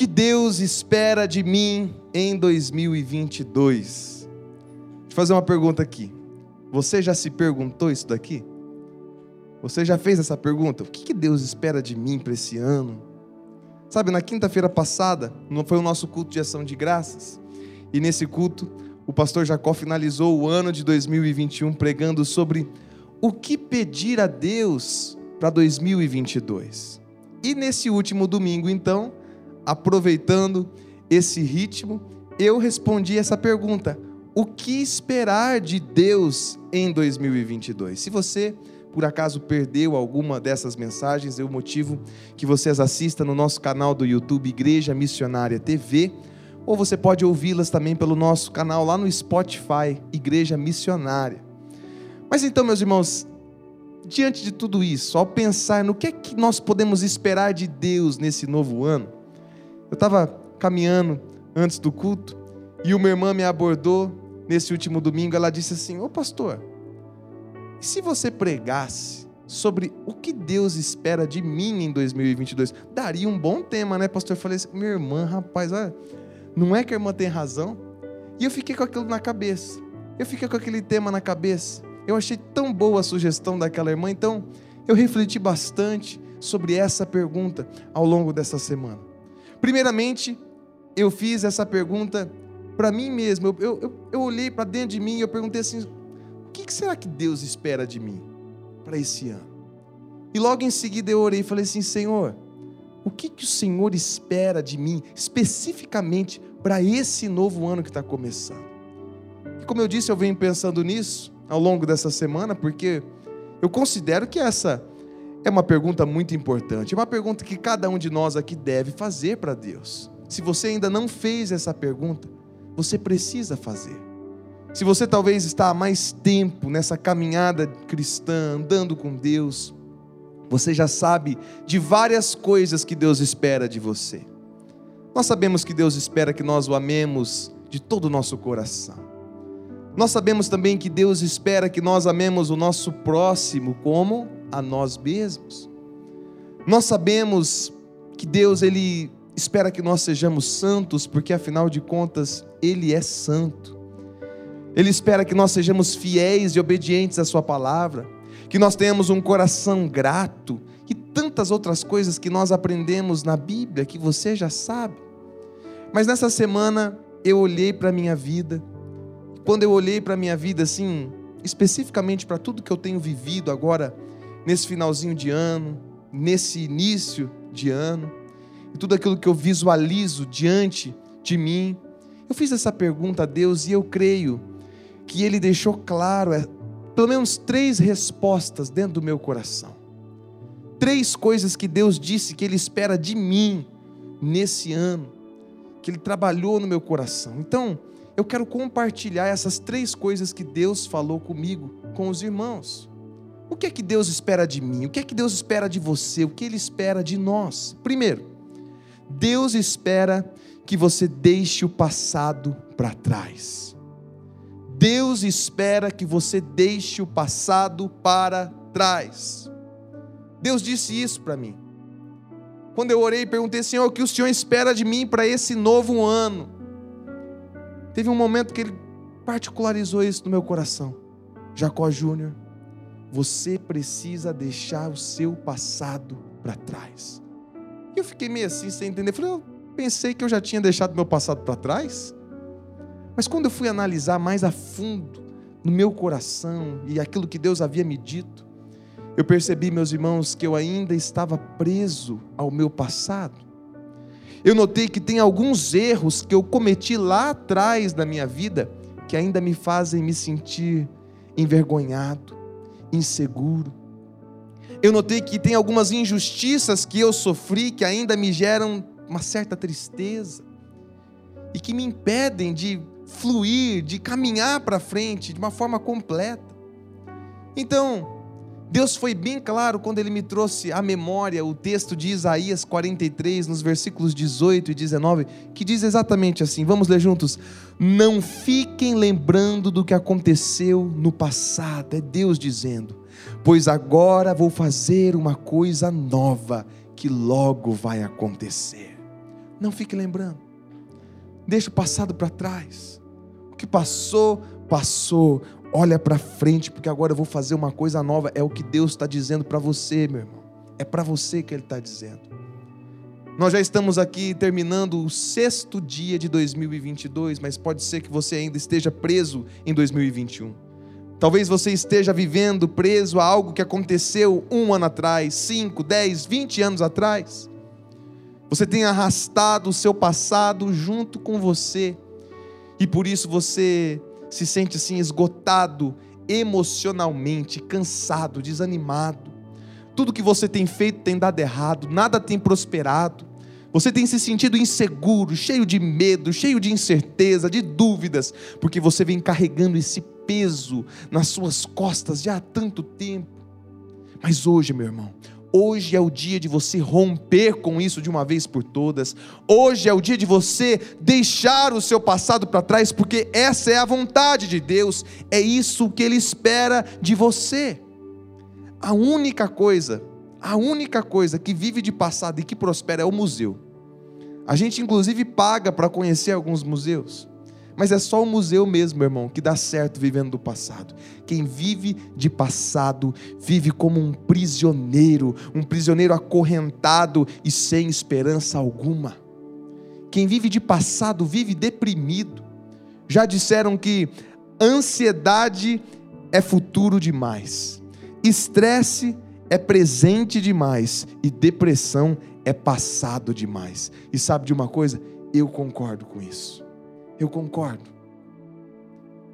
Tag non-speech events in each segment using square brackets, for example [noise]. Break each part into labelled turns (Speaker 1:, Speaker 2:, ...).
Speaker 1: Que Deus espera de mim em 2022? Deixa eu fazer uma pergunta aqui. Você já se perguntou isso daqui? Você já fez essa pergunta? O que Deus espera de mim para esse ano? Sabe, na quinta-feira passada, foi o nosso culto de ação de graças. E nesse culto, o pastor Jacó finalizou o ano de 2021 pregando sobre o que pedir a Deus para 2022. E nesse último domingo, então, aproveitando esse ritmo, eu respondi essa pergunta: o que esperar de Deus em 2022? Se você por acaso perdeu alguma dessas mensagens, eu motivo que você as assista no nosso canal do YouTube Igreja Missionária TV, ou você pode ouvi-las também pelo nosso canal lá no Spotify Igreja Missionária. Mas então, meus irmãos, diante de tudo isso, ao pensar no que é que nós podemos esperar de Deus nesse novo ano, eu estava caminhando antes do culto e uma irmã me abordou nesse último domingo. Ela disse assim: Ô pastor, se você pregasse sobre o que Deus espera de mim em 2022? Daria um bom tema, né, pastor? Eu falei assim: minha irmã, rapaz, olha, não é que a irmã tem razão? E eu fiquei com aquilo na cabeça. Eu fiquei com aquele tema na cabeça. Eu achei tão boa a sugestão daquela irmã, então eu refleti bastante sobre essa pergunta ao longo dessa semana. Primeiramente, eu fiz essa pergunta para mim mesmo. Eu, eu, eu, eu olhei para dentro de mim e eu perguntei assim: o que será que Deus espera de mim para esse ano? E logo em seguida eu orei e falei assim: Senhor, o que, que o Senhor espera de mim especificamente para esse novo ano que está começando? E como eu disse, eu venho pensando nisso ao longo dessa semana, porque eu considero que essa é uma pergunta muito importante, é uma pergunta que cada um de nós aqui deve fazer para Deus. Se você ainda não fez essa pergunta, você precisa fazer. Se você talvez está há mais tempo nessa caminhada cristã, andando com Deus, você já sabe de várias coisas que Deus espera de você. Nós sabemos que Deus espera que nós o amemos de todo o nosso coração. Nós sabemos também que Deus espera que nós amemos o nosso próximo como a nós mesmos. Nós sabemos que Deus ele espera que nós sejamos santos, porque afinal de contas ele é santo. Ele espera que nós sejamos fiéis e obedientes à Sua palavra, que nós tenhamos um coração grato e tantas outras coisas que nós aprendemos na Bíblia que você já sabe. Mas nessa semana eu olhei para a minha vida, quando eu olhei para a minha vida assim, especificamente para tudo que eu tenho vivido agora, nesse finalzinho de ano, nesse início de ano, e tudo aquilo que eu visualizo diante de mim, eu fiz essa pergunta a Deus e eu creio que ele deixou claro, é, pelo menos três respostas dentro do meu coração. Três coisas que Deus disse que Ele espera de mim nesse ano, que Ele trabalhou no meu coração. Então, eu quero compartilhar essas três coisas que Deus falou comigo, com os irmãos. O que é que Deus espera de mim? O que é que Deus espera de você? O que Ele espera de nós? Primeiro, Deus espera que você deixe o passado para trás. Deus espera que você deixe o passado para trás. Deus disse isso para mim. Quando eu orei e perguntei, Senhor, o que o Senhor espera de mim para esse novo ano? Teve um momento que ele particularizou isso no meu coração. Jacó Júnior, você precisa deixar o seu passado para trás. Eu fiquei meio assim, sem entender. falei, eu pensei que eu já tinha deixado meu passado para trás. Mas quando eu fui analisar mais a fundo no meu coração e aquilo que Deus havia me dito, eu percebi, meus irmãos, que eu ainda estava preso ao meu passado. Eu notei que tem alguns erros que eu cometi lá atrás da minha vida que ainda me fazem me sentir envergonhado, inseguro. Eu notei que tem algumas injustiças que eu sofri que ainda me geram uma certa tristeza e que me impedem de fluir, de caminhar para frente de uma forma completa. Então, Deus foi bem claro quando ele me trouxe à memória o texto de Isaías 43, nos versículos 18 e 19, que diz exatamente assim: vamos ler juntos. Não fiquem lembrando do que aconteceu no passado, é Deus dizendo, pois agora vou fazer uma coisa nova que logo vai acontecer. Não fique lembrando. Deixa o passado para trás. O que passou, passou. Olha para frente, porque agora eu vou fazer uma coisa nova. É o que Deus está dizendo para você, meu irmão. É para você que Ele está dizendo. Nós já estamos aqui terminando o sexto dia de 2022, mas pode ser que você ainda esteja preso em 2021. Talvez você esteja vivendo preso a algo que aconteceu um ano atrás, cinco, dez, vinte anos atrás. Você tem arrastado o seu passado junto com você, e por isso você se sente assim esgotado emocionalmente, cansado, desanimado. Tudo que você tem feito tem dado errado, nada tem prosperado. Você tem se sentido inseguro, cheio de medo, cheio de incerteza, de dúvidas, porque você vem carregando esse peso nas suas costas já há tanto tempo. Mas hoje, meu irmão, Hoje é o dia de você romper com isso de uma vez por todas. Hoje é o dia de você deixar o seu passado para trás, porque essa é a vontade de Deus, é isso que Ele espera de você. A única coisa, a única coisa que vive de passado e que prospera é o museu. A gente, inclusive, paga para conhecer alguns museus. Mas é só o museu mesmo, irmão, que dá certo vivendo do passado. Quem vive de passado vive como um prisioneiro, um prisioneiro acorrentado e sem esperança alguma. Quem vive de passado vive deprimido. Já disseram que ansiedade é futuro demais, estresse é presente demais e depressão é passado demais. E sabe de uma coisa? Eu concordo com isso. Eu concordo.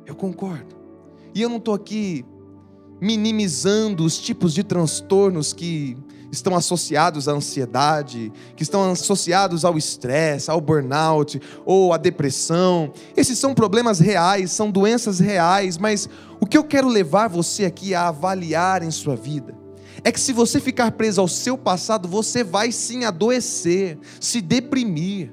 Speaker 1: Eu concordo. E eu não estou aqui minimizando os tipos de transtornos que estão associados à ansiedade, que estão associados ao estresse, ao burnout ou à depressão. Esses são problemas reais, são doenças reais, mas o que eu quero levar você aqui a avaliar em sua vida é que se você ficar preso ao seu passado, você vai sim adoecer, se deprimir.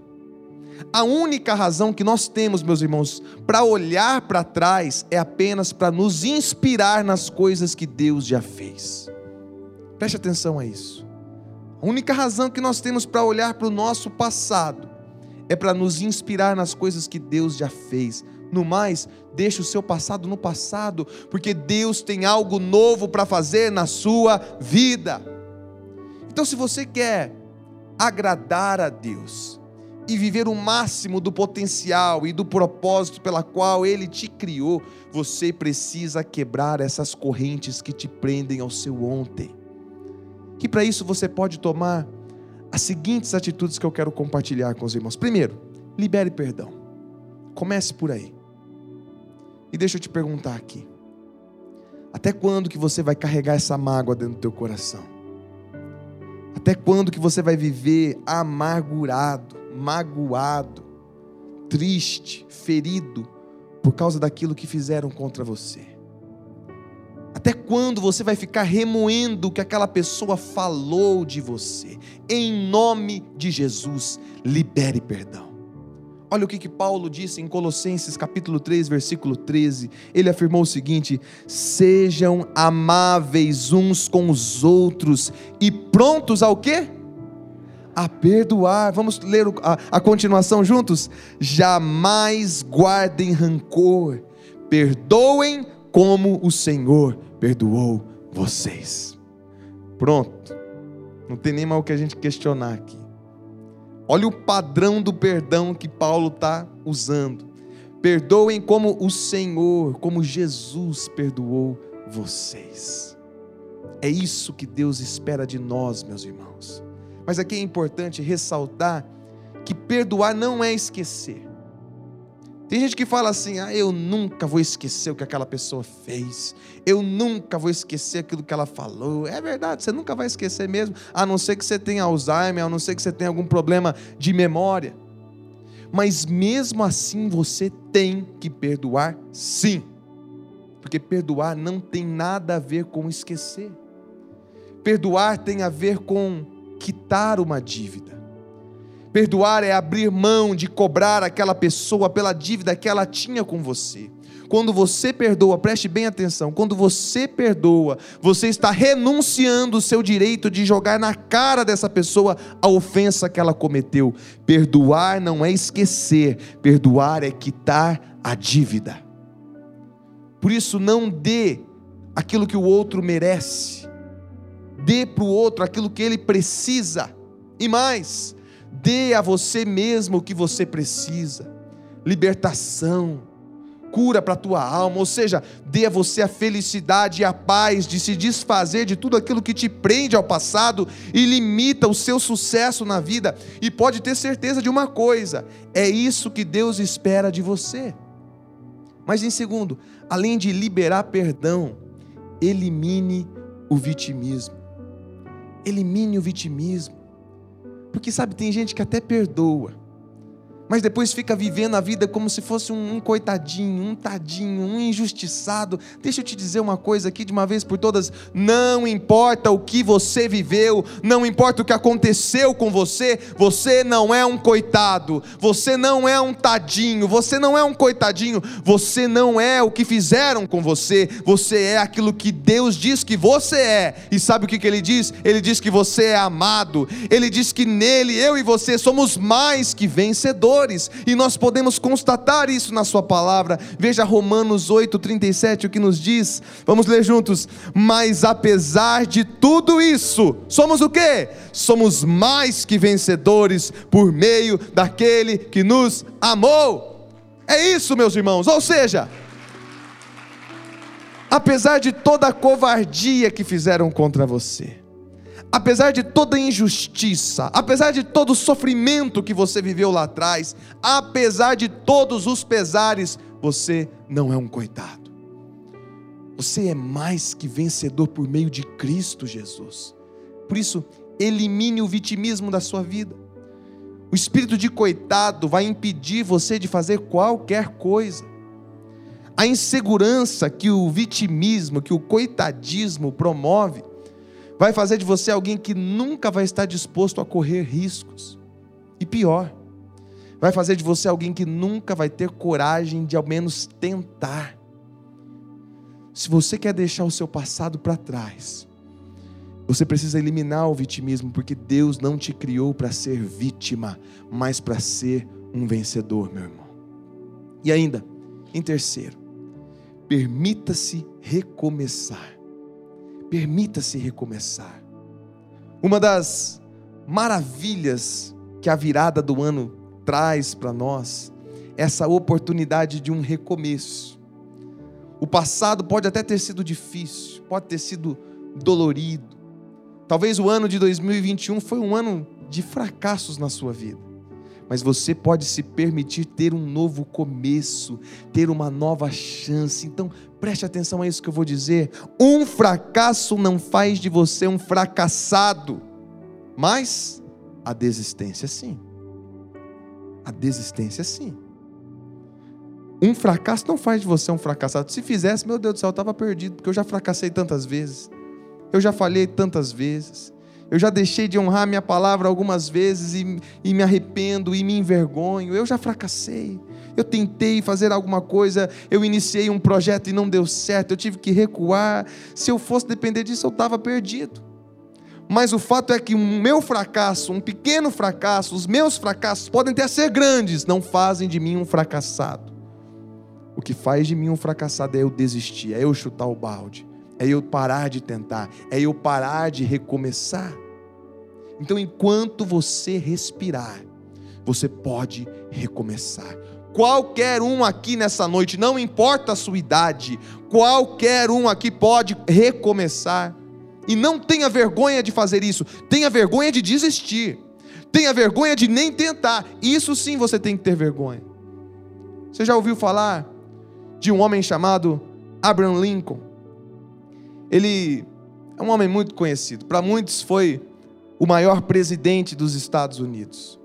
Speaker 1: A única razão que nós temos, meus irmãos, para olhar para trás é apenas para nos inspirar nas coisas que Deus já fez. Preste atenção a isso. A única razão que nós temos para olhar para o nosso passado é para nos inspirar nas coisas que Deus já fez. No mais, deixe o seu passado no passado, porque Deus tem algo novo para fazer na sua vida. Então, se você quer agradar a Deus, e viver o máximo do potencial e do propósito pela qual Ele te criou, você precisa quebrar essas correntes que te prendem ao seu ontem. Que para isso você pode tomar as seguintes atitudes que eu quero compartilhar com os irmãos. Primeiro, libere perdão. Comece por aí. E deixa eu te perguntar aqui. Até quando que você vai carregar essa mágoa dentro do teu coração? Até quando que você vai viver amargurado? Magoado, triste, ferido por causa daquilo que fizeram contra você? Até quando você vai ficar remoendo o que aquela pessoa falou de você? Em nome de Jesus, libere perdão. Olha o que, que Paulo disse em Colossenses capítulo 3, versículo 13. Ele afirmou o seguinte: sejam amáveis uns com os outros e prontos ao quê? A perdoar. Vamos ler a, a continuação juntos? Jamais guardem rancor, perdoem como o Senhor perdoou vocês. Pronto, não tem nem mais o que a gente questionar aqui. Olha o padrão do perdão que Paulo está usando. Perdoem como o Senhor, como Jesus perdoou vocês. É isso que Deus espera de nós, meus irmãos. Mas aqui é importante ressaltar que perdoar não é esquecer. Tem gente que fala assim: ah, eu nunca vou esquecer o que aquela pessoa fez, eu nunca vou esquecer aquilo que ela falou. É verdade, você nunca vai esquecer mesmo, a não ser que você tenha Alzheimer, a não ser que você tenha algum problema de memória. Mas mesmo assim você tem que perdoar sim, porque perdoar não tem nada a ver com esquecer, perdoar tem a ver com quitar uma dívida. Perdoar é abrir mão de cobrar aquela pessoa pela dívida que ela tinha com você. quando você perdoa, preste bem atenção, quando você perdoa, você está renunciando o seu direito de jogar na cara dessa pessoa a ofensa que ela cometeu. Perdoar não é esquecer, perdoar é quitar a dívida. Por isso, não dê aquilo que o outro merece, dê para o outro aquilo que ele precisa, e mais, dê a você mesmo o que você precisa libertação, cura para a tua alma, ou seja, dê a você a felicidade e a paz de se desfazer de tudo aquilo que te prende ao passado e limita o seu sucesso na vida. E pode ter certeza de uma coisa: é isso que Deus espera de você. Mas em segundo, além de liberar perdão, elimine o vitimismo. Elimine o vitimismo. Porque sabe, tem gente que até perdoa, mas depois fica vivendo a vida como se fosse um, um, coitadinho, um tadinho, um injustiçado. Deixa eu te dizer uma coisa aqui de uma vez por todas: não importa o que você viveu, não importa o que aconteceu com você, você não é um coitado, você não é um tadinho, você não é um coitadinho, você não é o que fizeram com você, você é aquilo que Deus diz que você é. E sabe o que, que ele diz? Ele diz que você é amado, ele diz que nele, eu e você somos mais que vencedores e nós podemos constatar isso na Sua palavra. Veja Romanos 8,37, o que nos diz. Vamos ler juntos. Mas apesar de tudo isso, somos o que? Somos mais que vencedores por meio daquele que nos amou. É isso, meus irmãos. Ou seja, apesar de toda a covardia que fizeram contra você, apesar de toda injustiça, apesar de todo o sofrimento que você viveu lá atrás, apesar de todos os pesares, você não é um coitado. Você é mais que vencedor por meio de Cristo Jesus. Por isso, elimine o vitimismo da sua vida. O espírito de coitado vai impedir você de fazer qualquer coisa. A insegurança que o vitimismo, que o coitadismo promove, vai fazer de você alguém que nunca vai estar disposto a correr riscos. E pior, vai fazer de você alguém que nunca vai ter coragem de ao menos tentar. Se você quer deixar o seu passado para trás, você precisa eliminar o vitimismo, porque Deus não te criou para ser vítima, mas para ser um vencedor, meu irmão. E ainda, em terceiro, permita-se recomeçar. Permita-se recomeçar. Uma das maravilhas que a virada do ano traz para nós, essa oportunidade de um recomeço. O passado pode até ter sido difícil, pode ter sido dolorido. Talvez o ano de 2021 foi um ano de fracassos na sua vida. Mas você pode se permitir ter um novo começo, ter uma nova chance. Então, Preste atenção a isso que eu vou dizer. Um fracasso não faz de você um fracassado, mas a desistência sim. A desistência sim. Um fracasso não faz de você um fracassado. Se fizesse, meu Deus do céu, eu estava perdido, porque eu já fracassei tantas vezes. Eu já falhei tantas vezes. Eu já deixei de honrar minha palavra algumas vezes e, e me arrependo e me envergonho. Eu já fracassei eu tentei fazer alguma coisa, eu iniciei um projeto e não deu certo, eu tive que recuar. Se eu fosse depender disso, eu estava perdido. Mas o fato é que o meu fracasso, um pequeno fracasso, os meus fracassos podem até ser grandes, não fazem de mim um fracassado. O que faz de mim um fracassado é eu desistir, é eu chutar o balde, é eu parar de tentar, é eu parar de recomeçar. Então, enquanto você respirar, você pode recomeçar. Qualquer um aqui nessa noite, não importa a sua idade, qualquer um aqui pode recomeçar. E não tenha vergonha de fazer isso, tenha vergonha de desistir, tenha vergonha de nem tentar. Isso sim você tem que ter vergonha. Você já ouviu falar de um homem chamado Abraham Lincoln? Ele é um homem muito conhecido, para muitos foi o maior presidente dos Estados Unidos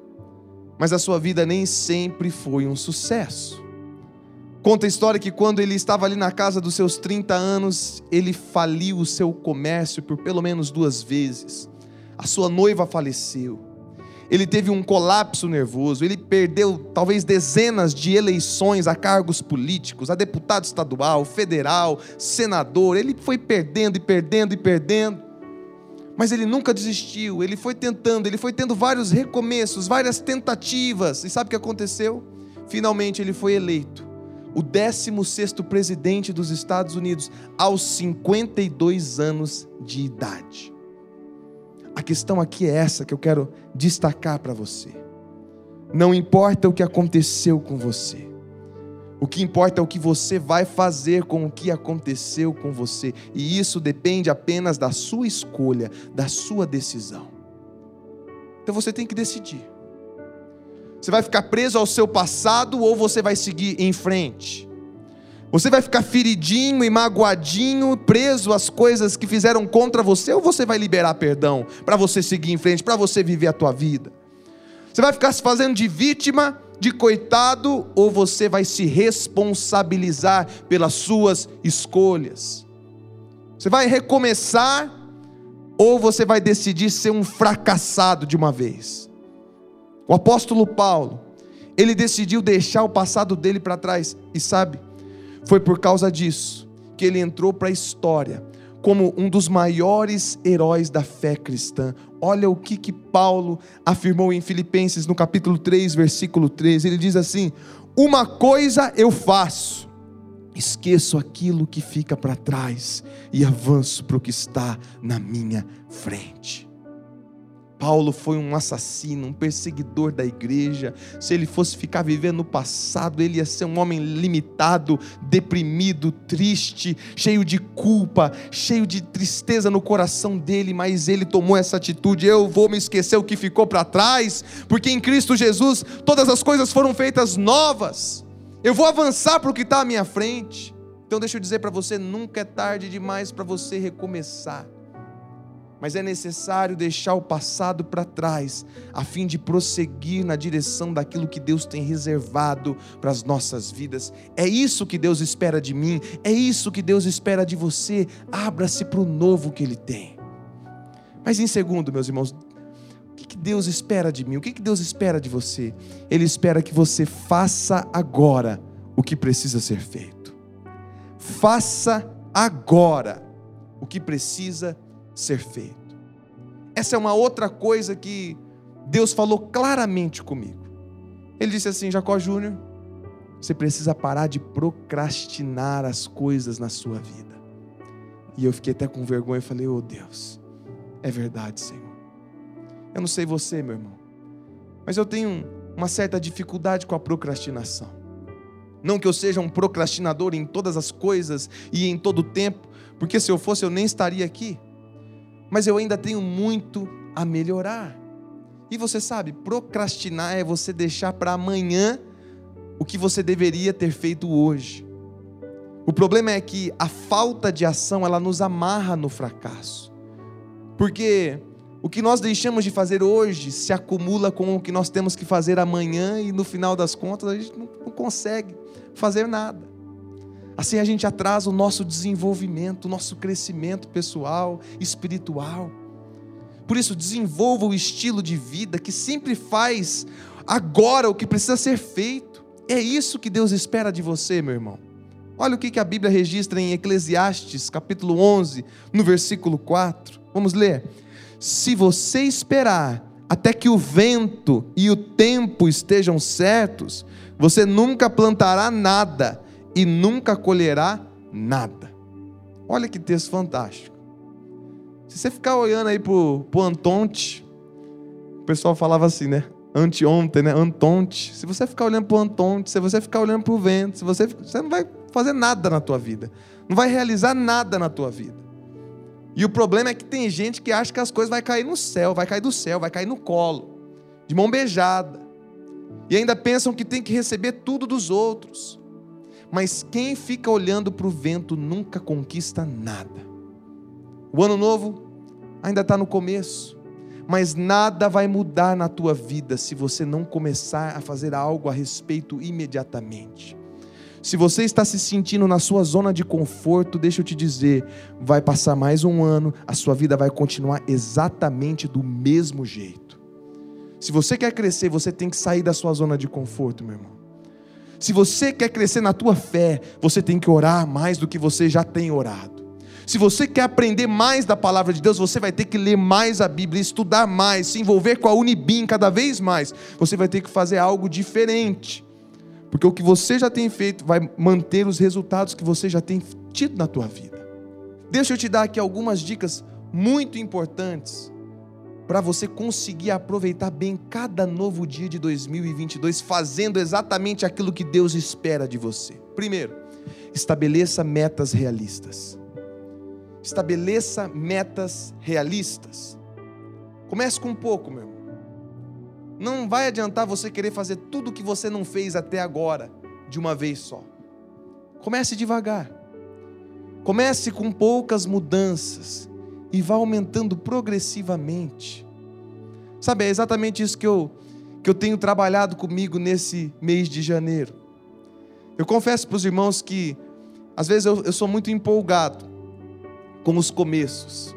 Speaker 1: mas a sua vida nem sempre foi um sucesso. Conta a história que quando ele estava ali na casa dos seus 30 anos, ele faliu o seu comércio por pelo menos duas vezes. A sua noiva faleceu. ele teve um colapso nervoso, ele perdeu talvez dezenas de eleições a cargos políticos, a deputado estadual, federal, senador, ele foi perdendo e perdendo e perdendo. Mas ele nunca desistiu, ele foi tentando, ele foi tendo vários recomeços, várias tentativas. E sabe o que aconteceu? Finalmente ele foi eleito o 16º presidente dos Estados Unidos aos 52 anos de idade. A questão aqui é essa que eu quero destacar para você. Não importa o que aconteceu com você. O que importa é o que você vai fazer com o que aconteceu com você. E isso depende apenas da sua escolha, da sua decisão. Então você tem que decidir. Você vai ficar preso ao seu passado ou você vai seguir em frente? Você vai ficar feridinho e magoadinho, preso às coisas que fizeram contra você, ou você vai liberar perdão para você seguir em frente, para você viver a tua vida? Você vai ficar se fazendo de vítima, de coitado, ou você vai se responsabilizar pelas suas escolhas? Você vai recomeçar, ou você vai decidir ser um fracassado de uma vez? O apóstolo Paulo, ele decidiu deixar o passado dele para trás, e sabe, foi por causa disso que ele entrou para a história como um dos maiores heróis da fé cristã. Olha o que, que Paulo afirmou em Filipenses, no capítulo 3, versículo 13. Ele diz assim: Uma coisa eu faço, esqueço aquilo que fica para trás e avanço para o que está na minha frente. Paulo foi um assassino, um perseguidor da igreja. Se ele fosse ficar vivendo no passado, ele ia ser um homem limitado, deprimido, triste, cheio de culpa, cheio de tristeza no coração dele. Mas ele tomou essa atitude: eu vou me esquecer o que ficou para trás, porque em Cristo Jesus todas as coisas foram feitas novas. Eu vou avançar para o que está à minha frente. Então, deixa eu dizer para você: nunca é tarde demais para você recomeçar mas é necessário deixar o passado para trás, a fim de prosseguir na direção daquilo que Deus tem reservado para as nossas vidas. É isso que Deus espera de mim, é isso que Deus espera de você. Abra-se para o novo que Ele tem. Mas em segundo, meus irmãos, o que Deus espera de mim? O que Deus espera de você? Ele espera que você faça agora o que precisa ser feito. Faça agora o que precisa ser ser feito. Essa é uma outra coisa que Deus falou claramente comigo. Ele disse assim: Jacó Júnior, você precisa parar de procrastinar as coisas na sua vida. E eu fiquei até com vergonha e falei: Oh Deus, é verdade, Senhor. Eu não sei você, meu irmão, mas eu tenho uma certa dificuldade com a procrastinação. Não que eu seja um procrastinador em todas as coisas e em todo o tempo, porque se eu fosse eu nem estaria aqui mas eu ainda tenho muito a melhorar. E você sabe, procrastinar é você deixar para amanhã o que você deveria ter feito hoje. O problema é que a falta de ação ela nos amarra no fracasso. Porque o que nós deixamos de fazer hoje se acumula com o que nós temos que fazer amanhã e no final das contas a gente não, não consegue fazer nada. Assim a gente atrasa o nosso desenvolvimento, o nosso crescimento pessoal, espiritual. Por isso, desenvolva o estilo de vida que sempre faz agora o que precisa ser feito. É isso que Deus espera de você, meu irmão. Olha o que a Bíblia registra em Eclesiastes, capítulo 11, no versículo 4. Vamos ler. Se você esperar até que o vento e o tempo estejam certos, você nunca plantará nada e nunca colherá nada. Olha que texto fantástico. Se você ficar olhando aí pro, pro Antonte, o pessoal falava assim, né? Anteontem, né? Antonte. Se você ficar olhando pro Antonte, se você ficar olhando pro vento, se você, você não vai fazer nada na tua vida. Não vai realizar nada na tua vida. E o problema é que tem gente que acha que as coisas vão cair no céu, vai cair do céu, vai cair no colo, de mão beijada. E ainda pensam que tem que receber tudo dos outros. Mas quem fica olhando para o vento nunca conquista nada. O ano novo ainda está no começo, mas nada vai mudar na tua vida se você não começar a fazer algo a respeito imediatamente. Se você está se sentindo na sua zona de conforto, deixa eu te dizer, vai passar mais um ano, a sua vida vai continuar exatamente do mesmo jeito. Se você quer crescer, você tem que sair da sua zona de conforto, meu irmão. Se você quer crescer na tua fé, você tem que orar mais do que você já tem orado. Se você quer aprender mais da palavra de Deus, você vai ter que ler mais a Bíblia, estudar mais, se envolver com a Unibim cada vez mais. Você vai ter que fazer algo diferente. Porque o que você já tem feito vai manter os resultados que você já tem tido na tua vida. Deixa eu te dar aqui algumas dicas muito importantes para você conseguir aproveitar bem cada novo dia de 2022, fazendo exatamente aquilo que Deus espera de você. Primeiro, estabeleça metas realistas. Estabeleça metas realistas. Comece com um pouco, meu irmão. Não vai adiantar você querer fazer tudo o que você não fez até agora de uma vez só. Comece devagar. Comece com poucas mudanças e vá aumentando progressivamente. Sabe, é exatamente isso que eu, que eu tenho trabalhado comigo nesse mês de janeiro. Eu confesso para os irmãos que, às vezes, eu, eu sou muito empolgado com os começos.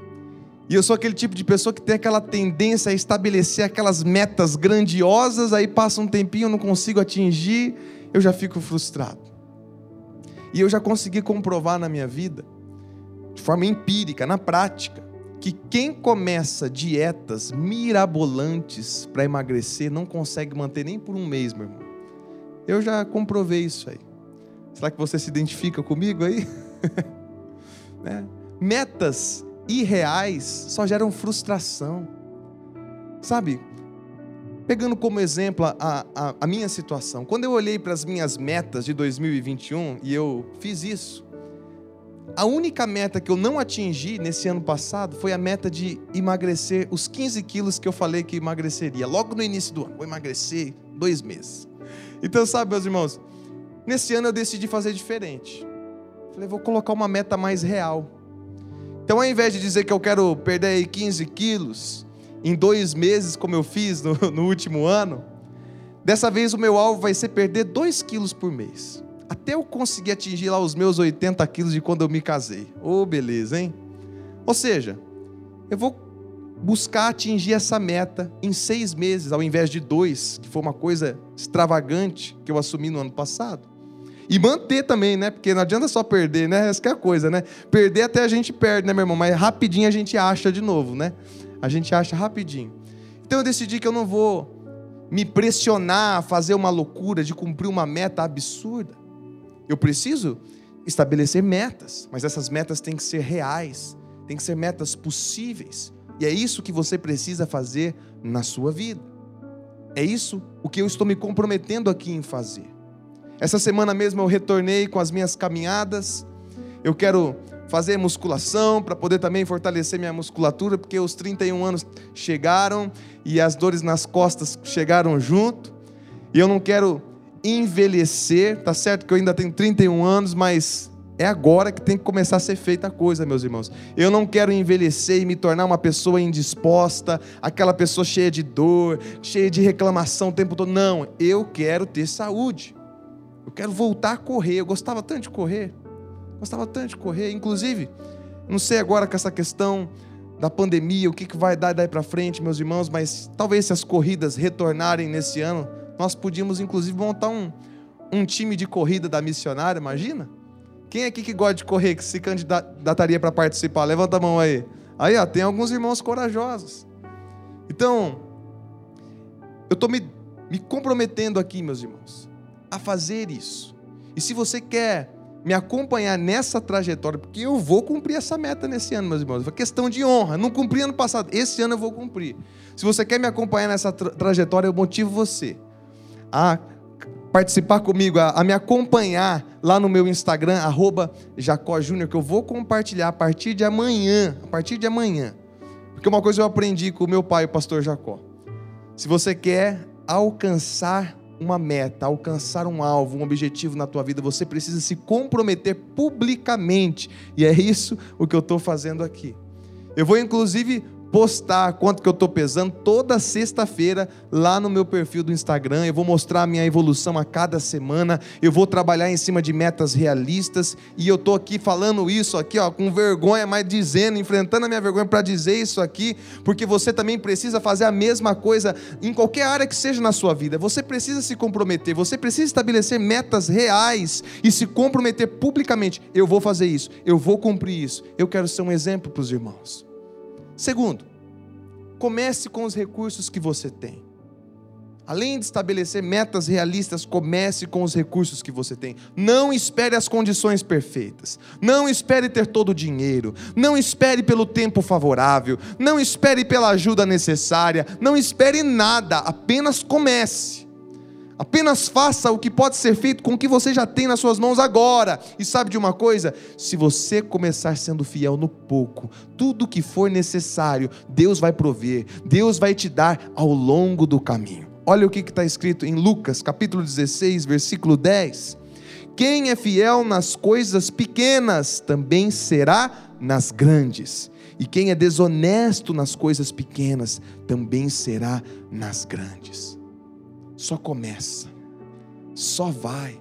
Speaker 1: E eu sou aquele tipo de pessoa que tem aquela tendência a estabelecer aquelas metas grandiosas, aí passa um tempinho, eu não consigo atingir, eu já fico frustrado. E eu já consegui comprovar na minha vida de forma empírica, na prática, que quem começa dietas mirabolantes para emagrecer não consegue manter nem por um mês, meu irmão. Eu já comprovei isso aí. Será que você se identifica comigo aí? [laughs] né? Metas irreais só geram frustração. Sabe? Pegando como exemplo a, a, a minha situação, quando eu olhei para as minhas metas de 2021 e eu fiz isso, a única meta que eu não atingi nesse ano passado foi a meta de emagrecer os 15 quilos que eu falei que emagreceria, logo no início do ano. Vou emagrecer dois meses. Então, sabe, meus irmãos, nesse ano eu decidi fazer diferente. Falei, vou colocar uma meta mais real. Então, ao invés de dizer que eu quero perder 15 quilos em dois meses, como eu fiz no, [laughs] no último ano, dessa vez o meu alvo vai ser perder 2 quilos por mês até eu conseguir atingir lá os meus 80 quilos de quando eu me casei. Ô, oh, beleza, hein? Ou seja, eu vou buscar atingir essa meta em seis meses, ao invés de dois, que foi uma coisa extravagante que eu assumi no ano passado. E manter também, né? Porque não adianta só perder, né? Essa é a coisa, né? Perder até a gente perde, né, meu irmão? Mas rapidinho a gente acha de novo, né? A gente acha rapidinho. Então eu decidi que eu não vou me pressionar a fazer uma loucura de cumprir uma meta absurda. Eu preciso estabelecer metas, mas essas metas têm que ser reais, têm que ser metas possíveis. E é isso que você precisa fazer na sua vida. É isso o que eu estou me comprometendo aqui em fazer. Essa semana mesmo eu retornei com as minhas caminhadas. Eu quero fazer musculação para poder também fortalecer minha musculatura, porque os 31 anos chegaram e as dores nas costas chegaram junto. E eu não quero envelhecer, tá certo que eu ainda tenho 31 anos, mas é agora que tem que começar a ser feita a coisa, meus irmãos. Eu não quero envelhecer e me tornar uma pessoa indisposta, aquela pessoa cheia de dor, cheia de reclamação o tempo todo. Não, eu quero ter saúde. Eu quero voltar a correr. Eu gostava tanto de correr. Gostava tanto de correr. Inclusive, não sei agora com essa questão da pandemia, o que, que vai dar daí para frente, meus irmãos, mas talvez se as corridas retornarem nesse ano, nós podíamos, inclusive, montar um, um time de corrida da missionária, imagina? Quem aqui que gosta de correr, que se candidataria para participar? Levanta a mão aí. Aí, ó, tem alguns irmãos corajosos. Então, eu estou me, me comprometendo aqui, meus irmãos, a fazer isso. E se você quer me acompanhar nessa trajetória, porque eu vou cumprir essa meta nesse ano, meus irmãos. É questão de honra. Não cumpri ano passado, esse ano eu vou cumprir. Se você quer me acompanhar nessa tra trajetória, eu motivo você a participar comigo, a, a, me acompanhar lá no meu Instagram, arroba Jacó Júnior, que eu vou compartilhar a partir de amanhã. A partir de amanhã. Porque uma coisa eu aprendi com o meu pai, o pastor Jacó. Se você quer alcançar uma meta, alcançar um alvo, um objetivo na tua vida, você precisa se comprometer publicamente. E é isso o que eu estou fazendo aqui. Eu vou, inclusive, postar quanto que eu estou pesando toda sexta-feira lá no meu perfil do Instagram. Eu vou mostrar a minha evolução a cada semana. Eu vou trabalhar em cima de metas realistas. E eu estou aqui falando isso aqui, ó, com vergonha, mas dizendo, enfrentando a minha vergonha para dizer isso aqui, porque você também precisa fazer a mesma coisa em qualquer área que seja na sua vida. Você precisa se comprometer, você precisa estabelecer metas reais e se comprometer publicamente. Eu vou fazer isso, eu vou cumprir isso. Eu quero ser um exemplo para os irmãos. Segundo, comece com os recursos que você tem. Além de estabelecer metas realistas, comece com os recursos que você tem. Não espere as condições perfeitas. Não espere ter todo o dinheiro. Não espere pelo tempo favorável. Não espere pela ajuda necessária. Não espere nada. Apenas comece. Apenas faça o que pode ser feito com o que você já tem nas suas mãos agora. E sabe de uma coisa? Se você começar sendo fiel no pouco, tudo que for necessário, Deus vai prover, Deus vai te dar ao longo do caminho. Olha o que está escrito em Lucas, capítulo 16, versículo 10. Quem é fiel nas coisas pequenas também será nas grandes. E quem é desonesto nas coisas pequenas também será nas grandes só começa, só vai.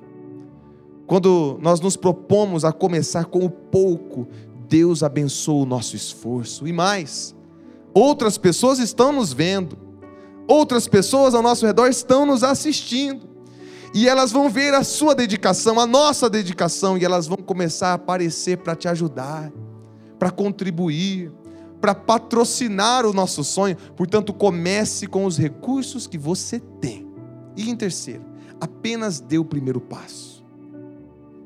Speaker 1: Quando nós nos propomos a começar com o pouco, Deus abençoa o nosso esforço. E mais, outras pessoas estão nos vendo, outras pessoas ao nosso redor estão nos assistindo, e elas vão ver a sua dedicação, a nossa dedicação, e elas vão começar a aparecer para te ajudar, para contribuir, para patrocinar o nosso sonho. Portanto, comece com os recursos que você tem. E em terceiro, apenas dê o primeiro passo.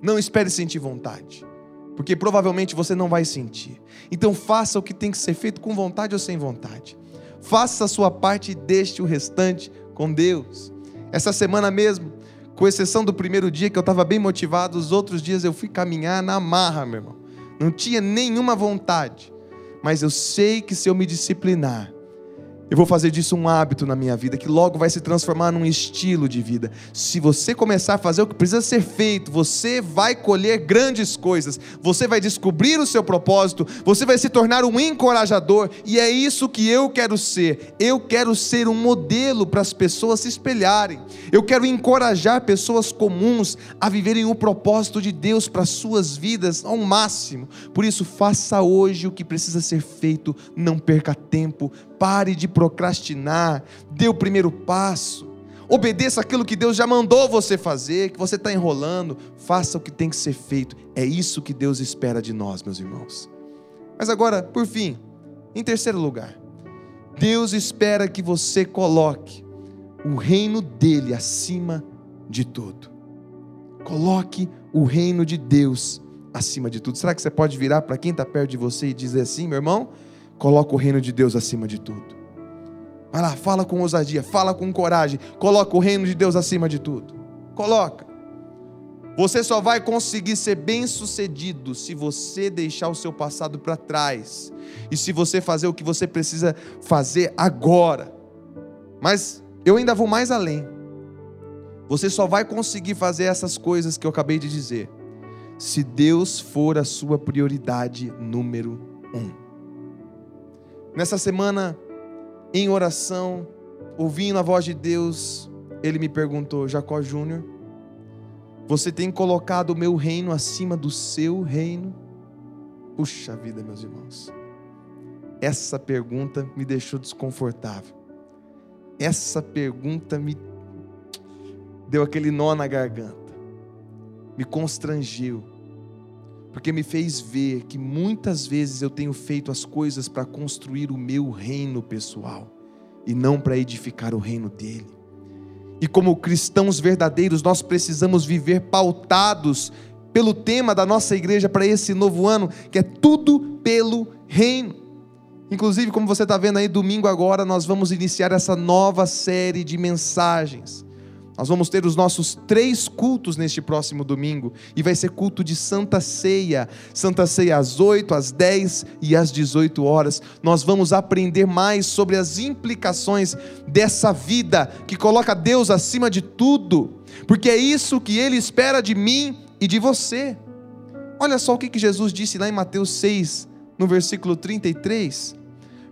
Speaker 1: Não espere sentir vontade, porque provavelmente você não vai sentir. Então faça o que tem que ser feito com vontade ou sem vontade. Faça a sua parte e deixe o restante com Deus. Essa semana mesmo, com exceção do primeiro dia que eu estava bem motivado, os outros dias eu fui caminhar na marra, meu irmão. Não tinha nenhuma vontade, mas eu sei que se eu me disciplinar, eu vou fazer disso um hábito na minha vida, que logo vai se transformar num estilo de vida. Se você começar a fazer o que precisa ser feito, você vai colher grandes coisas, você vai descobrir o seu propósito, você vai se tornar um encorajador, e é isso que eu quero ser. Eu quero ser um modelo para as pessoas se espelharem. Eu quero encorajar pessoas comuns a viverem o propósito de Deus para suas vidas ao máximo. Por isso, faça hoje o que precisa ser feito, não perca tempo Pare de procrastinar, dê o primeiro passo. Obedeça aquilo que Deus já mandou você fazer, que você está enrolando. Faça o que tem que ser feito. É isso que Deus espera de nós, meus irmãos. Mas agora, por fim, em terceiro lugar, Deus espera que você coloque o reino dele acima de tudo. Coloque o reino de Deus acima de tudo. Será que você pode virar para quem está perto de você e dizer assim, meu irmão? Coloca o reino de Deus acima de tudo. Vai lá, fala com ousadia, fala com coragem. Coloca o reino de Deus acima de tudo. Coloca. Você só vai conseguir ser bem-sucedido se você deixar o seu passado para trás e se você fazer o que você precisa fazer agora. Mas eu ainda vou mais além. Você só vai conseguir fazer essas coisas que eu acabei de dizer se Deus for a sua prioridade número um. Nessa semana, em oração, ouvindo a voz de Deus, ele me perguntou: Jacó Júnior, você tem colocado o meu reino acima do seu reino? Puxa vida, meus irmãos. Essa pergunta me deixou desconfortável. Essa pergunta me deu aquele nó na garganta. Me constrangeu porque me fez ver que muitas vezes eu tenho feito as coisas para construir o meu reino pessoal e não para edificar o reino dele. E como cristãos verdadeiros, nós precisamos viver pautados pelo tema da nossa igreja para esse novo ano, que é tudo pelo reino. Inclusive, como você está vendo aí, domingo agora, nós vamos iniciar essa nova série de mensagens nós vamos ter os nossos três cultos neste próximo domingo, e vai ser culto de Santa Ceia. Santa Ceia às 8, às 10 e às 18 horas. Nós vamos aprender mais sobre as implicações dessa vida que coloca Deus acima de tudo, porque é isso que Ele espera de mim e de você. Olha só o que Jesus disse lá em Mateus 6, no versículo 33.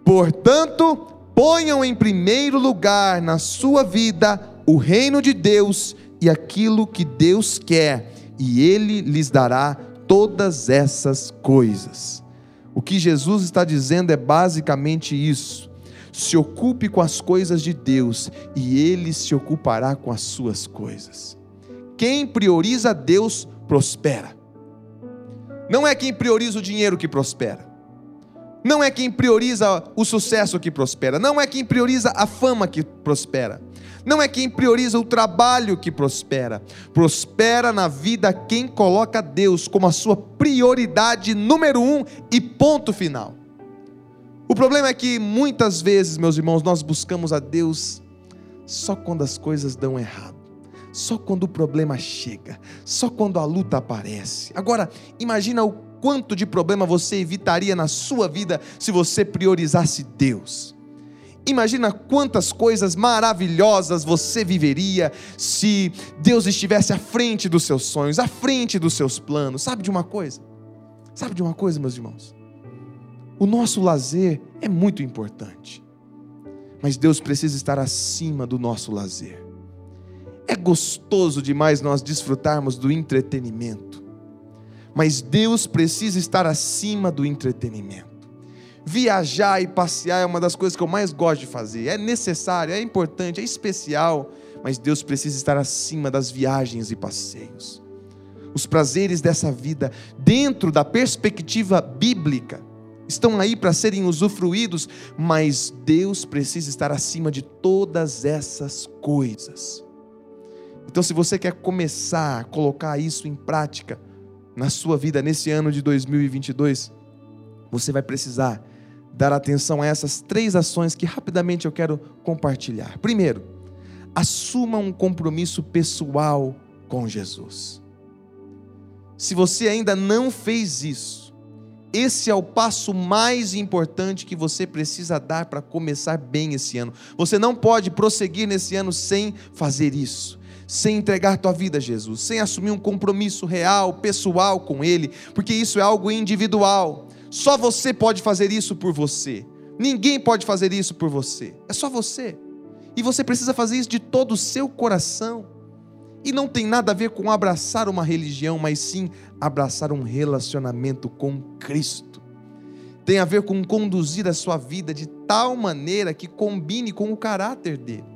Speaker 1: Portanto, ponham em primeiro lugar na sua vida o reino de Deus e aquilo que Deus quer, e Ele lhes dará todas essas coisas. O que Jesus está dizendo é basicamente isso. Se ocupe com as coisas de Deus e Ele se ocupará com as suas coisas. Quem prioriza Deus prospera. Não é quem prioriza o dinheiro que prospera. Não é quem prioriza o sucesso que prospera. Não é quem prioriza a fama que prospera. Não é quem prioriza o trabalho que prospera. Prospera na vida quem coloca Deus como a sua prioridade número um e ponto final. O problema é que muitas vezes, meus irmãos, nós buscamos a Deus só quando as coisas dão errado só quando o problema chega, só quando a luta aparece. Agora, imagina o quanto de problema você evitaria na sua vida se você priorizasse Deus. Imagina quantas coisas maravilhosas você viveria se Deus estivesse à frente dos seus sonhos, à frente dos seus planos. Sabe de uma coisa? Sabe de uma coisa, meus irmãos? O nosso lazer é muito importante, mas Deus precisa estar acima do nosso lazer. É gostoso demais nós desfrutarmos do entretenimento, mas Deus precisa estar acima do entretenimento. Viajar e passear é uma das coisas que eu mais gosto de fazer. É necessário, é importante, é especial, mas Deus precisa estar acima das viagens e passeios. Os prazeres dessa vida, dentro da perspectiva bíblica, estão aí para serem usufruídos, mas Deus precisa estar acima de todas essas coisas. Então, se você quer começar a colocar isso em prática na sua vida nesse ano de 2022, você vai precisar dar atenção a essas três ações que rapidamente eu quero compartilhar. Primeiro, assuma um compromisso pessoal com Jesus. Se você ainda não fez isso, esse é o passo mais importante que você precisa dar para começar bem esse ano. Você não pode prosseguir nesse ano sem fazer isso sem entregar tua vida a Jesus, sem assumir um compromisso real, pessoal com Ele, porque isso é algo individual. Só você pode fazer isso por você. Ninguém pode fazer isso por você. É só você. E você precisa fazer isso de todo o seu coração. E não tem nada a ver com abraçar uma religião, mas sim abraçar um relacionamento com Cristo. Tem a ver com conduzir a sua vida de tal maneira que combine com o caráter dele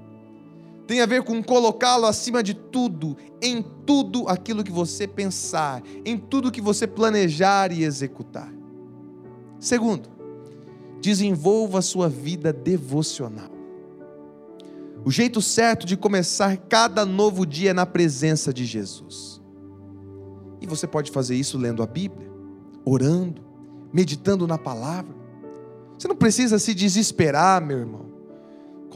Speaker 1: tem a ver com colocá-lo acima de tudo, em tudo aquilo que você pensar, em tudo que você planejar e executar. Segundo, desenvolva sua vida devocional. O jeito certo de começar cada novo dia é na presença de Jesus. E você pode fazer isso lendo a Bíblia, orando, meditando na palavra. Você não precisa se desesperar, meu irmão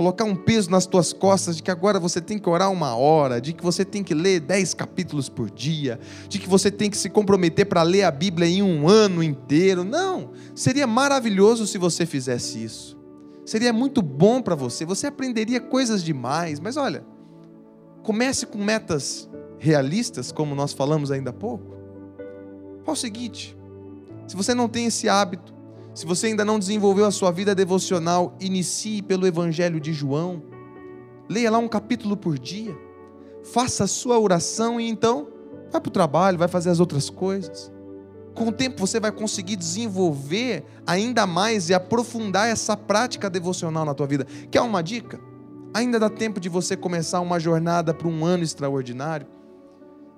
Speaker 1: colocar um peso nas tuas costas de que agora você tem que orar uma hora, de que você tem que ler dez capítulos por dia, de que você tem que se comprometer para ler a Bíblia em um ano inteiro. Não, seria maravilhoso se você fizesse isso. Seria muito bom para você, você aprenderia coisas demais, mas olha, comece com metas realistas, como nós falamos ainda há pouco. Fala o seguinte: se você não tem esse hábito, se você ainda não desenvolveu a sua vida devocional, inicie pelo Evangelho de João. Leia lá um capítulo por dia. Faça a sua oração e então vai para o trabalho, vai fazer as outras coisas. Com o tempo você vai conseguir desenvolver ainda mais e aprofundar essa prática devocional na tua vida. Quer uma dica? Ainda dá tempo de você começar uma jornada para um ano extraordinário.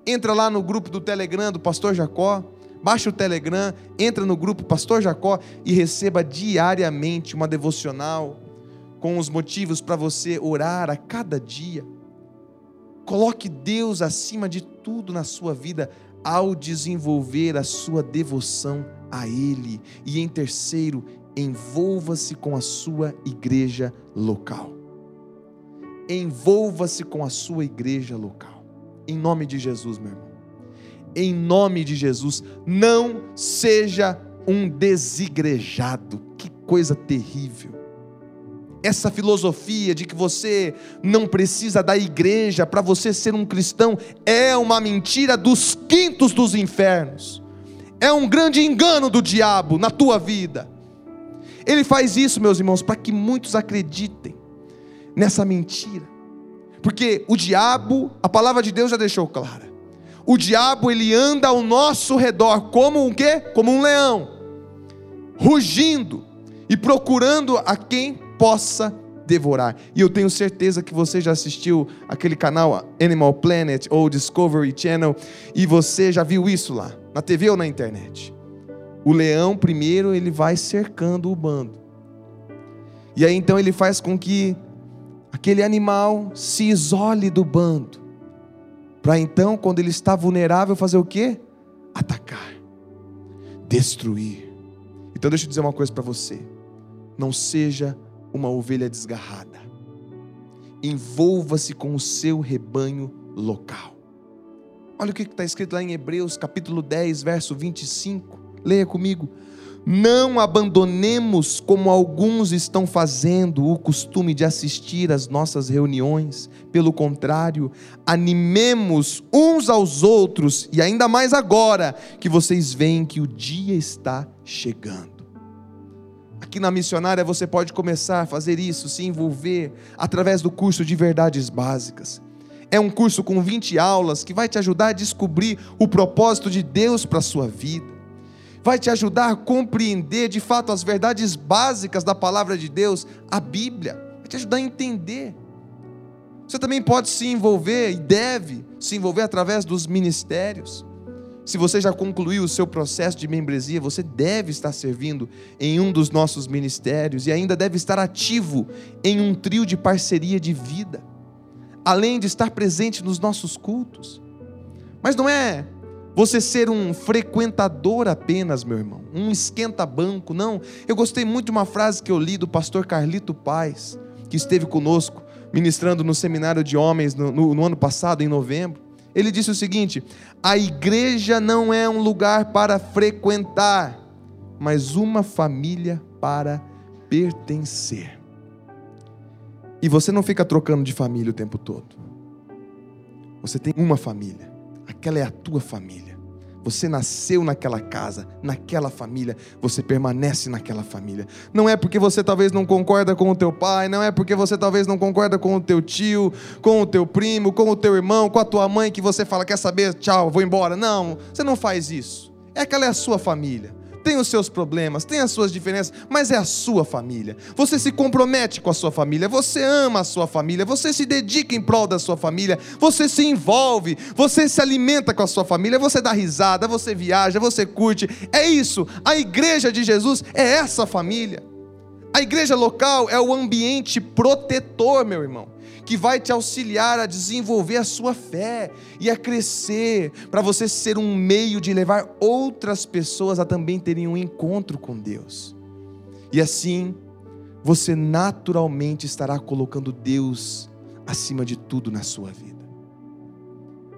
Speaker 1: Entra lá no grupo do Telegram do Pastor Jacó baixe o Telegram, entra no grupo Pastor Jacó e receba diariamente uma devocional com os motivos para você orar a cada dia. Coloque Deus acima de tudo na sua vida ao desenvolver a sua devoção a Ele. E em terceiro, envolva-se com a sua igreja local. Envolva-se com a sua igreja local. Em nome de Jesus, meu irmão em nome de Jesus. Não seja um desigrejado. Que coisa terrível. Essa filosofia de que você não precisa da igreja para você ser um cristão é uma mentira dos quintos dos infernos. É um grande engano do diabo na tua vida. Ele faz isso, meus irmãos, para que muitos acreditem nessa mentira. Porque o diabo, a palavra de Deus já deixou clara. O diabo ele anda ao nosso redor como um quê? Como um leão, rugindo e procurando a quem possa devorar. E eu tenho certeza que você já assistiu aquele canal Animal Planet ou Discovery Channel e você já viu isso lá, na TV ou na internet. O leão primeiro ele vai cercando o bando. E aí então ele faz com que aquele animal se isole do bando. Para então, quando ele está vulnerável, fazer o quê? Atacar, destruir. Então deixa eu dizer uma coisa para você. Não seja uma ovelha desgarrada. Envolva-se com o seu rebanho local. Olha o que está escrito lá em Hebreus, capítulo 10, verso 25. Leia comigo. Não abandonemos, como alguns estão fazendo, o costume de assistir às nossas reuniões. Pelo contrário, animemos uns aos outros, e ainda mais agora que vocês veem que o dia está chegando. Aqui na missionária você pode começar a fazer isso, se envolver através do curso de verdades básicas. É um curso com 20 aulas que vai te ajudar a descobrir o propósito de Deus para a sua vida vai te ajudar a compreender de fato as verdades básicas da palavra de Deus, a Bíblia, vai te ajudar a entender. Você também pode se envolver e deve se envolver através dos ministérios. Se você já concluiu o seu processo de membresia, você deve estar servindo em um dos nossos ministérios e ainda deve estar ativo em um trio de parceria de vida, além de estar presente nos nossos cultos. Mas não é você ser um frequentador apenas, meu irmão, um esquenta-banco, não. Eu gostei muito de uma frase que eu li do pastor Carlito Paz, que esteve conosco ministrando no seminário de homens no, no, no ano passado, em novembro. Ele disse o seguinte: a igreja não é um lugar para frequentar, mas uma família para pertencer. E você não fica trocando de família o tempo todo. Você tem uma família aquela é a tua família. Você nasceu naquela casa, naquela família, você permanece naquela família. Não é porque você talvez não concorda com o teu pai, não é porque você talvez não concorda com o teu tio, com o teu primo, com o teu irmão, com a tua mãe que você fala, quer saber, tchau, vou embora. Não, você não faz isso. É aquela é a sua família tem os seus problemas, tem as suas diferenças, mas é a sua família. Você se compromete com a sua família, você ama a sua família, você se dedica em prol da sua família, você se envolve, você se alimenta com a sua família, você dá risada, você viaja, você curte. É isso. A igreja de Jesus é essa família. A igreja local é o ambiente protetor, meu irmão que vai te auxiliar a desenvolver a sua fé e a crescer, para você ser um meio de levar outras pessoas a também terem um encontro com Deus. E assim, você naturalmente estará colocando Deus acima de tudo na sua vida.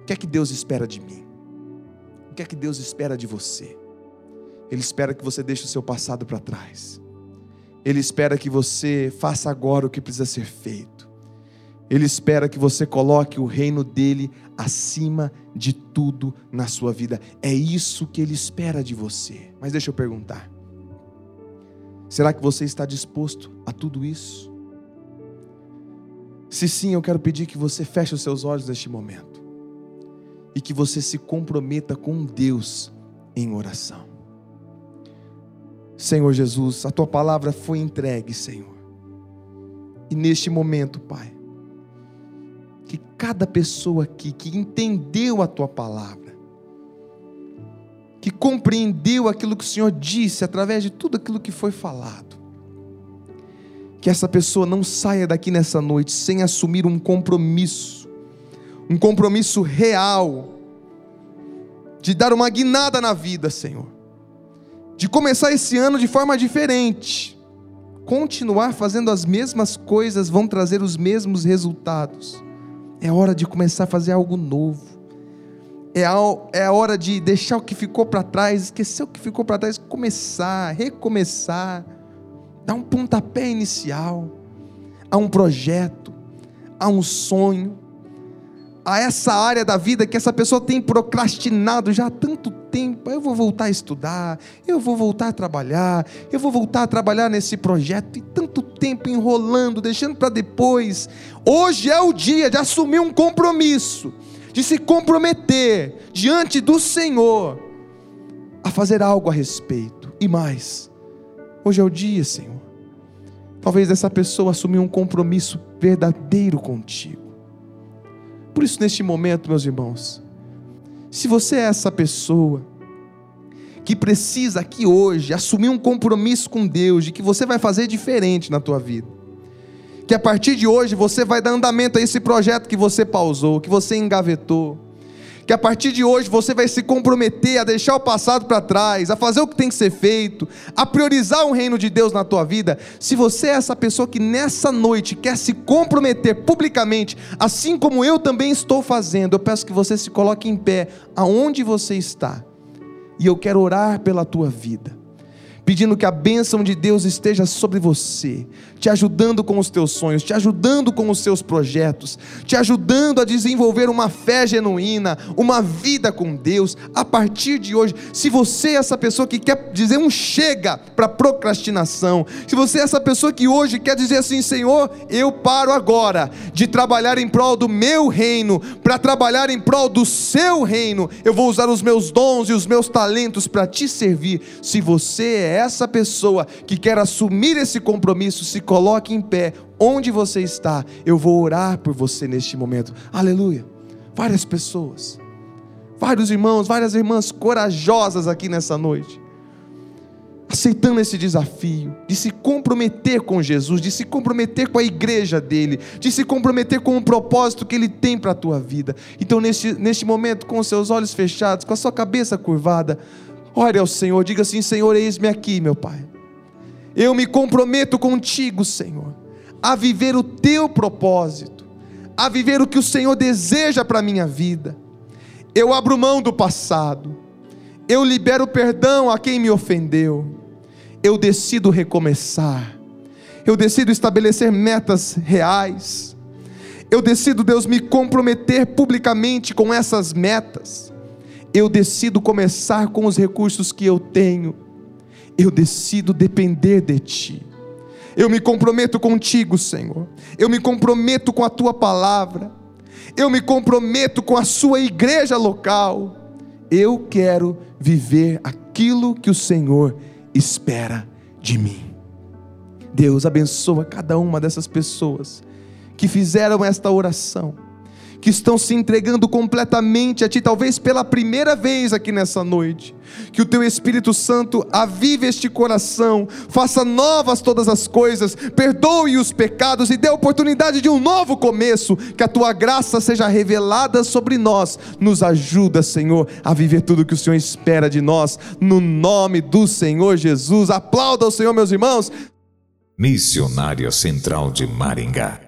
Speaker 1: O que é que Deus espera de mim? O que é que Deus espera de você? Ele espera que você deixe o seu passado para trás. Ele espera que você faça agora o que precisa ser feito. Ele espera que você coloque o reino dele acima de tudo na sua vida. É isso que ele espera de você. Mas deixa eu perguntar: será que você está disposto a tudo isso? Se sim, eu quero pedir que você feche os seus olhos neste momento e que você se comprometa com Deus em oração. Senhor Jesus, a tua palavra foi entregue, Senhor. E neste momento, Pai, que cada pessoa aqui que entendeu a tua palavra, que compreendeu aquilo que o Senhor disse através de tudo aquilo que foi falado, que essa pessoa não saia daqui nessa noite sem assumir um compromisso, um compromisso real, de dar uma guinada na vida, Senhor, de começar esse ano de forma diferente, continuar fazendo as mesmas coisas vão trazer os mesmos resultados é hora de começar a fazer algo novo. É a, é a hora de deixar o que ficou para trás, esquecer o que ficou para trás, começar, recomeçar, dar um pontapé inicial a um projeto, a um sonho, a essa área da vida que essa pessoa tem procrastinado já há tanto tempo tempo, eu vou voltar a estudar, eu vou voltar a trabalhar, eu vou voltar a trabalhar nesse projeto, e tanto tempo enrolando, deixando para depois. Hoje é o dia de assumir um compromisso, de se comprometer diante do Senhor a fazer algo a respeito. E mais, hoje é o dia, Senhor. Talvez essa pessoa assumir um compromisso verdadeiro contigo. Por isso, neste momento, meus irmãos, se você é essa pessoa que precisa aqui hoje assumir um compromisso com Deus de que você vai fazer diferente na tua vida, que a partir de hoje você vai dar andamento a esse projeto que você pausou, que você engavetou, que a partir de hoje você vai se comprometer a deixar o passado para trás, a fazer o que tem que ser feito, a priorizar o reino de Deus na tua vida. Se você é essa pessoa que nessa noite quer se comprometer publicamente, assim como eu também estou fazendo, eu peço que você se coloque em pé aonde você está. E eu quero orar pela tua vida pedindo que a bênção de Deus esteja sobre você, te ajudando com os teus sonhos, te ajudando com os seus projetos, te ajudando a desenvolver uma fé genuína, uma vida com Deus. A partir de hoje, se você é essa pessoa que quer dizer um chega para procrastinação, se você é essa pessoa que hoje quer dizer assim, Senhor, eu paro agora de trabalhar em prol do meu reino, para trabalhar em prol do seu reino, eu vou usar os meus dons e os meus talentos para te servir. Se você é essa pessoa que quer assumir esse compromisso, se coloque em pé onde você está. Eu vou orar por você neste momento. Aleluia. Várias pessoas, vários irmãos, várias irmãs corajosas aqui nessa noite aceitando esse desafio de se comprometer com Jesus, de se comprometer com a igreja dele, de se comprometer com o propósito que ele tem para a tua vida. Então, neste, neste momento, com os seus olhos fechados, com a sua cabeça curvada, Ore ao Senhor, diga assim: Senhor, eis-me aqui, meu Pai. Eu me comprometo contigo, Senhor, a viver o teu propósito, a viver o que o Senhor deseja para a minha vida. Eu abro mão do passado, eu libero perdão a quem me ofendeu, eu decido recomeçar, eu decido estabelecer metas reais, eu decido, Deus, me comprometer publicamente com essas metas eu decido começar com os recursos que eu tenho. Eu decido depender de Ti. Eu me comprometo contigo, Senhor. Eu me comprometo com a Tua palavra. Eu me comprometo com a Sua igreja local. Eu quero viver aquilo que o Senhor espera de mim. Deus abençoa cada uma dessas pessoas que fizeram esta oração que estão se entregando completamente a Ti, talvez pela primeira vez aqui nessa noite. Que o Teu Espírito Santo avive este coração, faça novas todas as coisas, perdoe os pecados e dê a oportunidade de um novo começo. Que a Tua graça seja revelada sobre nós. Nos ajuda, Senhor, a viver tudo que o Senhor espera de nós, no nome do Senhor Jesus. Aplauda o Senhor, meus irmãos.
Speaker 2: Missionária Central de Maringá